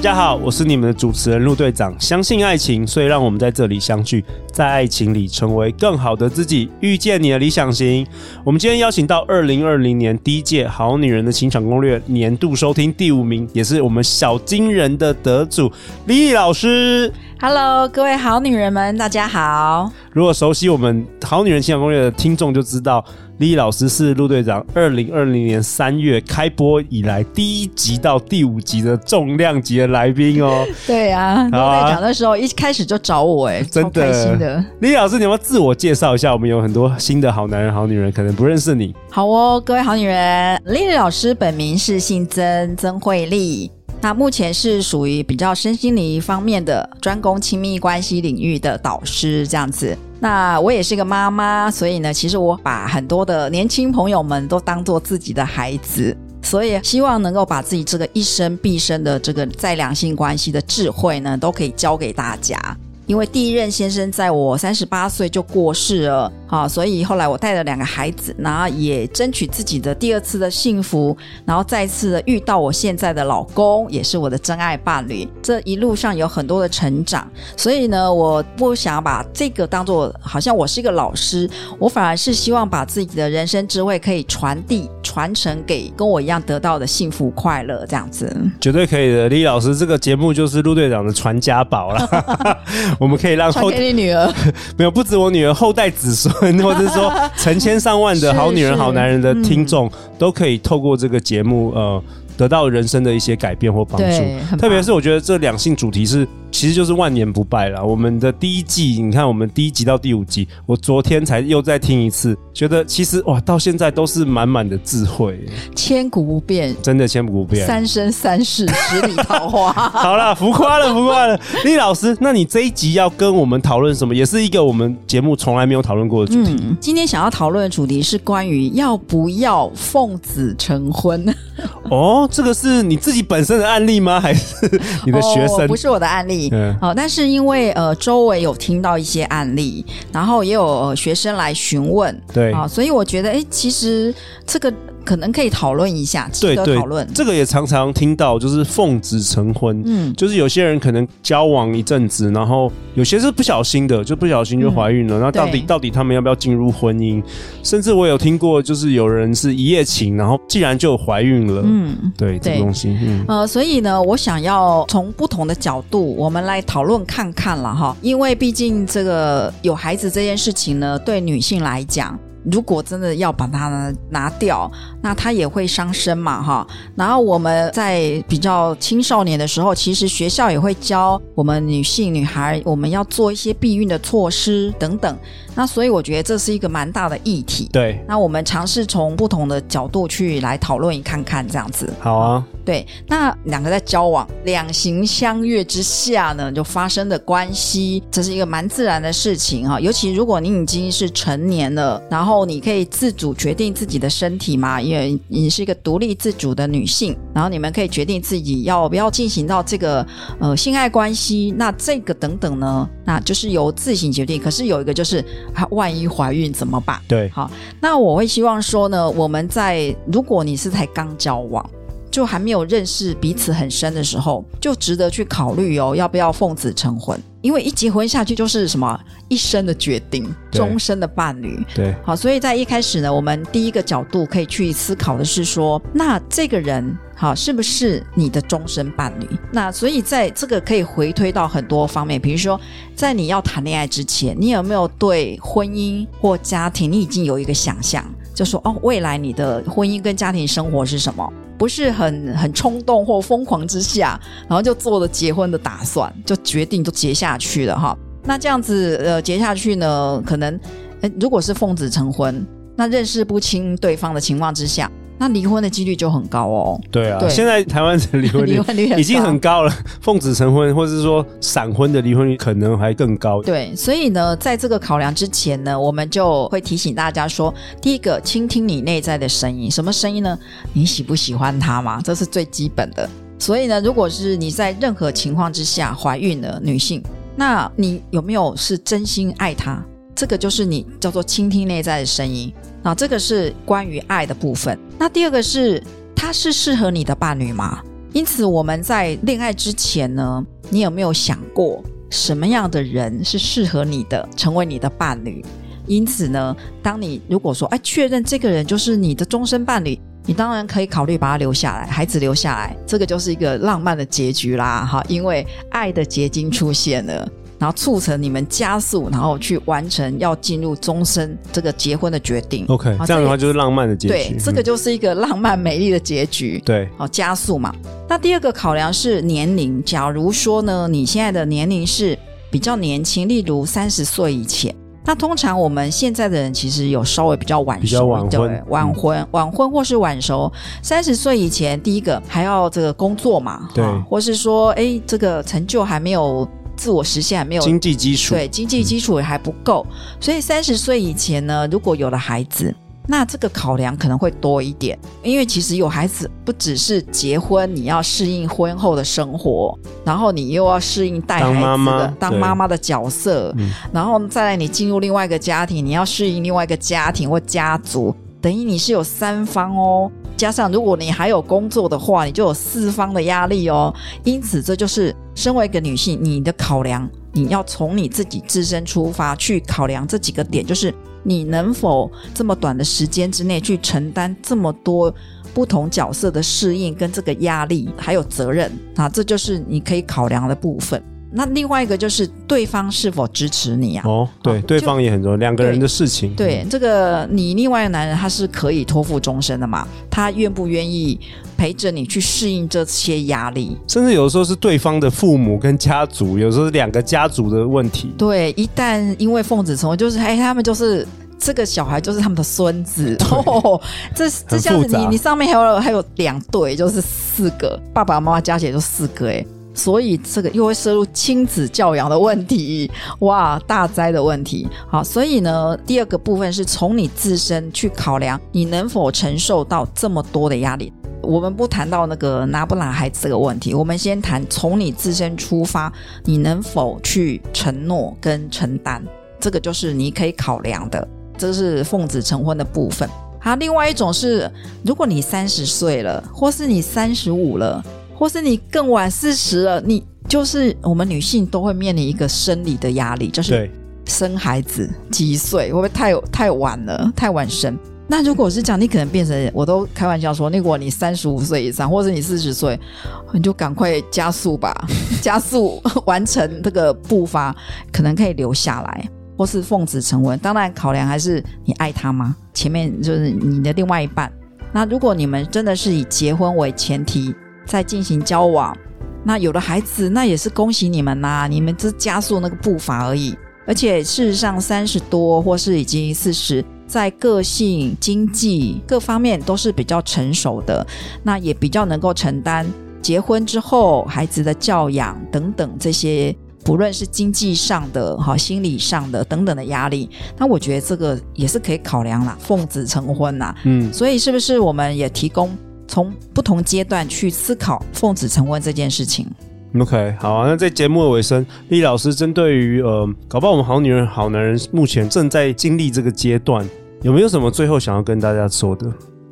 大家好，我是你们的主持人陆队长。相信爱情，所以让我们在这里相聚，在爱情里成为更好的自己，遇见你的理想型。我们今天邀请到二零二零年第一届《好女人的情场攻略》年度收听第五名，也是我们小金人的得主 Lily 老师。Hello，各位好女人们，大家好。如果熟悉我们《好女人情场攻略》的听众就知道。Lily 老师是陆队长二零二零年三月开播以来第一集到第五集的重量级的来宾哦。对啊，陆队长那时候一开始就找我，哎，真的，超开心的。Lily 老师，你要不要自我介绍一下？我们有很多新的好男人、好女人可能不认识你。好哦，各位好女人，Lily 老师本名是姓曾，曾慧丽。那目前是属于比较身心灵方面的，专攻亲密关系领域的导师这样子。那我也是个妈妈，所以呢，其实我把很多的年轻朋友们都当做自己的孩子，所以希望能够把自己这个一生毕生的这个在两性关系的智慧呢，都可以教给大家。因为第一任先生在我三十八岁就过世了，啊，所以后来我带了两个孩子，然后也争取自己的第二次的幸福，然后再次的遇到我现在的老公，也是我的真爱伴侣。这一路上有很多的成长，所以呢，我不想把这个当做好像我是一个老师，我反而是希望把自己的人生智慧可以传递、传承给跟我一样得到的幸福快乐，这样子。绝对可以的，Lily 老师，这个节目就是陆队长的传家宝了。我们可以让后传给你女儿，没有不止我女儿，后代子孙，或者是说成千上万的 好女人、好男人的听众，嗯、都可以透过这个节目，呃，得到人生的一些改变或帮助。特别是我觉得这两性主题是。其实就是万年不败了。我们的第一季，你看我们第一集到第五集，我昨天才又再听一次，觉得其实哇，到现在都是满满的智慧，千古不变，真的千古不变。三生三世十里桃花。好了，浮夸了，浮夸了。Lily 老师，那你这一集要跟我们讨论什么？也是一个我们节目从来没有讨论过的主题。嗯，今天想要讨论的主题是关于要不要奉子成婚。哦，这个是你自己本身的案例吗？还是 你的学生？哦，不是我的案例。嗯，好，但是因为呃，周围有听到一些案例，然后也有、呃、学生来询问，对啊，所以我觉得，哎，其实这个。可能可以讨论一下，值得讨论。这个也常常听到，就是奉子成婚。嗯，就是有些人可能交往一阵子，然后有些是不小心的，就不小心就怀孕了。那、嗯、到底到底他们要不要进入婚姻？甚至我有听过，就是有人是一夜情，然后既然就怀孕了。嗯，对，这个东西。嗯，呃，所以呢，我想要从不同的角度，我们来讨论看看了哈。因为毕竟这个有孩子这件事情呢，对女性来讲。如果真的要把它拿掉，那它也会伤身嘛，哈。然后我们在比较青少年的时候，其实学校也会教我们女性女孩，我们要做一些避孕的措施等等。那所以我觉得这是一个蛮大的议题。对。那我们尝试从不同的角度去来讨论一看看，这样子。好啊。对。那两个在交往、两情相悦之下呢，就发生的关系，这是一个蛮自然的事情哈。尤其如果你已经是成年了，然后。然后你可以自主决定自己的身体嘛，因为你是一个独立自主的女性，然后你们可以决定自己要不要进行到这个呃性爱关系，那这个等等呢，那就是由自行决定。可是有一个就是，啊，万一怀孕怎么办？对，好，那我会希望说呢，我们在如果你是才刚交往。就还没有认识彼此很深的时候，就值得去考虑哦，要不要奉子成婚？因为一结婚下去就是什么一生的决定，终身的伴侣。对，好，所以在一开始呢，我们第一个角度可以去思考的是说，那这个人好是不是你的终身伴侣？那所以在这个可以回推到很多方面，比如说在你要谈恋爱之前，你有没有对婚姻或家庭，你已经有一个想象，就说哦，未来你的婚姻跟家庭生活是什么？不是很很冲动或疯狂之下，然后就做了结婚的打算，就决定就结下去了哈。那这样子呃结下去呢，可能，诶，如果是奉子成婚，那认识不清对方的情况之下，那离婚的几率就很高哦。对啊，对现在台湾的离婚离婚率已经很高了，奉子成婚或者是说闪婚的离婚率可能还更高。对，所以呢，在这个考量之前呢，我们就会提醒大家说，第一个，倾听你内在的声音，什么声音呢？你喜不喜欢他嘛？这是最基本的。所以呢，如果是你在任何情况之下怀孕的女性，那你有没有是真心爱他？这个就是你叫做倾听内在的声音。那这个是关于爱的部分。那第二个是，他是适合你的伴侣吗？因此，我们在恋爱之前呢，你有没有想过什么样的人是适合你的，成为你的伴侣？因此呢，当你如果说，哎，确认这个人就是你的终身伴侣，你当然可以考虑把他留下来，孩子留下来，这个就是一个浪漫的结局啦，哈，因为爱的结晶出现了。然后促成你们加速，然后去完成要进入终身这个结婚的决定。OK，这样的话就是浪漫的结局。对，这个就是一个浪漫美丽的结局。对，好，加速嘛。那第二个考量是年龄。假如说呢，你现在的年龄是比较年轻，例如三十岁以前，那通常我们现在的人其实有稍微比较晚熟，比较晚婚，晚婚，晚婚或是晚熟。三十岁以前，第一个还要这个工作嘛，对，或是说，哎，这个成就还没有。自我实现还没有经济基础，对，经济基础也还不够，嗯、所以三十岁以前呢，如果有了孩子，那这个考量可能会多一点，因为其实有孩子不只是结婚，你要适应婚后的生活，然后你又要适应带孩子的当妈妈，当妈妈的角色，然后再来你进入另外一个家庭，你要适应另外一个家庭或家族，等于你是有三方哦。加上，如果你还有工作的话，你就有四方的压力哦。因此，这就是身为一个女性，你的考量，你要从你自己自身出发去考量这几个点，就是你能否这么短的时间之内去承担这么多不同角色的适应跟这个压力，还有责任啊，这就是你可以考量的部分。那另外一个就是对方是否支持你啊？哦，对，哦、对方也很重要，两个人的事情。对，这个你另外一个男人他是可以托付终身的嘛？他愿不愿意陪着你去适应这些压力？甚至有的时候是对方的父母跟家族，有时候是两个家族的问题。对，一旦因为奉子成婚，就是哎，他们就是这个小孩就是他们的孙子 哦。这这像你你上面还有还有两对，就是四个爸爸妈妈加起来就四个哎。所以这个又会涉入亲子教养的问题，哇，大灾的问题。好，所以呢，第二个部分是从你自身去考量，你能否承受到这么多的压力。我们不谈到那个拿不拿孩子这个问题，我们先谈从你自身出发，你能否去承诺跟承担，这个就是你可以考量的。这是奉子成婚的部分。好，另外一种是，如果你三十岁了，或是你三十五了。或是你更晚四十了，你就是我们女性都会面临一个生理的压力，就是生孩子几岁会不会太太晚了，太晚生？那如果是这样，你可能变成我都开玩笑说，如果你三十五岁以上，或者你四十岁，你就赶快加速吧，加速完成这个步伐，可能可以留下来，或是奉子成婚。当然，考量还是你爱他吗？前面就是你的另外一半。那如果你们真的是以结婚为前提。在进行交往，那有了孩子，那也是恭喜你们呐、啊！你们只加速那个步伐而已。而且事实上，三十多或是已经四十，在个性、经济各方面都是比较成熟的，那也比较能够承担结婚之后孩子的教养等等这些，不论是经济上的、哈心理上的等等的压力。那我觉得这个也是可以考量啦，奉子成婚啦。嗯，所以是不是我们也提供？从不同阶段去思考奉子成婚这件事情。OK，好啊。那在节目的尾声，李老师针对于呃，搞不好我们好女人、好男人目前正在经历这个阶段，有没有什么最后想要跟大家说的？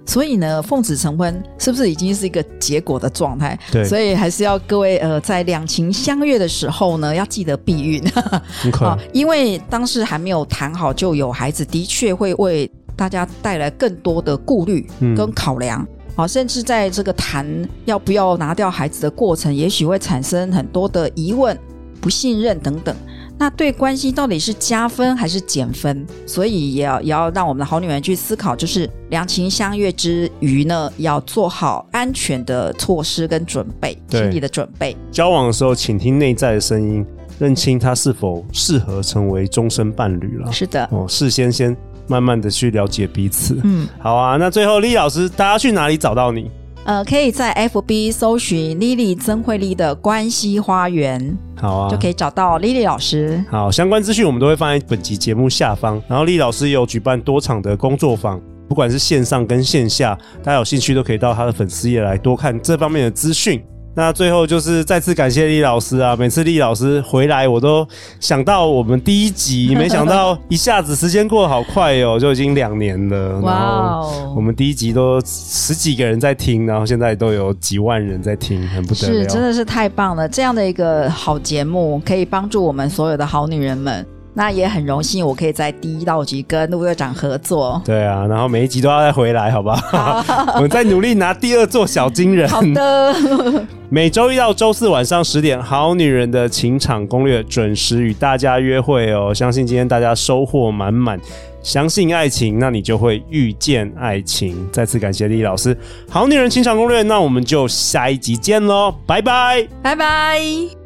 所以呢，奉子成婚是不是已经是一个结果的状态？对，所以还是要各位呃，在两情相悦的时候呢，要记得避孕。OK，啊，因为当时还没有谈好就有孩子，的确会为大家带来更多的顾虑跟考量。嗯好，甚至在这个谈要不要拿掉孩子的过程，也许会产生很多的疑问、不信任等等。那对关系到底是加分还是减分？所以也要也要让我们的好女人去思考，就是两情相悦之余呢，要做好安全的措施跟准备，心理的准备。交往的时候，请听内在的声音，认清他是否适合成为终身伴侣了。是的，哦，事先先。慢慢的去了解彼此。嗯，好啊。那最后，莉莉老师，大家去哪里找到你？呃，可以在 FB 搜寻 Lily 曾慧丽的关系花园，好啊，就可以找到 Lily 老师。好，相关资讯我们都会放在本集节目下方。然后莉莉老师也有举办多场的工作坊，不管是线上跟线下，大家有兴趣都可以到他的粉丝页来多看这方面的资讯。那最后就是再次感谢厉老师啊！每次厉老师回来，我都想到我们第一集，没想到一下子时间过得好快哦，就已经两年了。哇哦！我们第一集都十几个人在听，然后现在都有几万人在听，很不得了。是，真的是太棒了！这样的一个好节目，可以帮助我们所有的好女人们。那也很荣幸，我可以在第一道集跟陆队长合作。对啊，然后每一集都要再回来，好不好？好 我们再努力拿第二座小金人。好的。每周一到周四晚上十点，《好女人的情场攻略》准时与大家约会哦。相信今天大家收获满满，相信爱情，那你就会遇见爱情。再次感谢莉莉老师，《好女人情场攻略》，那我们就下一集见喽，拜拜，拜拜。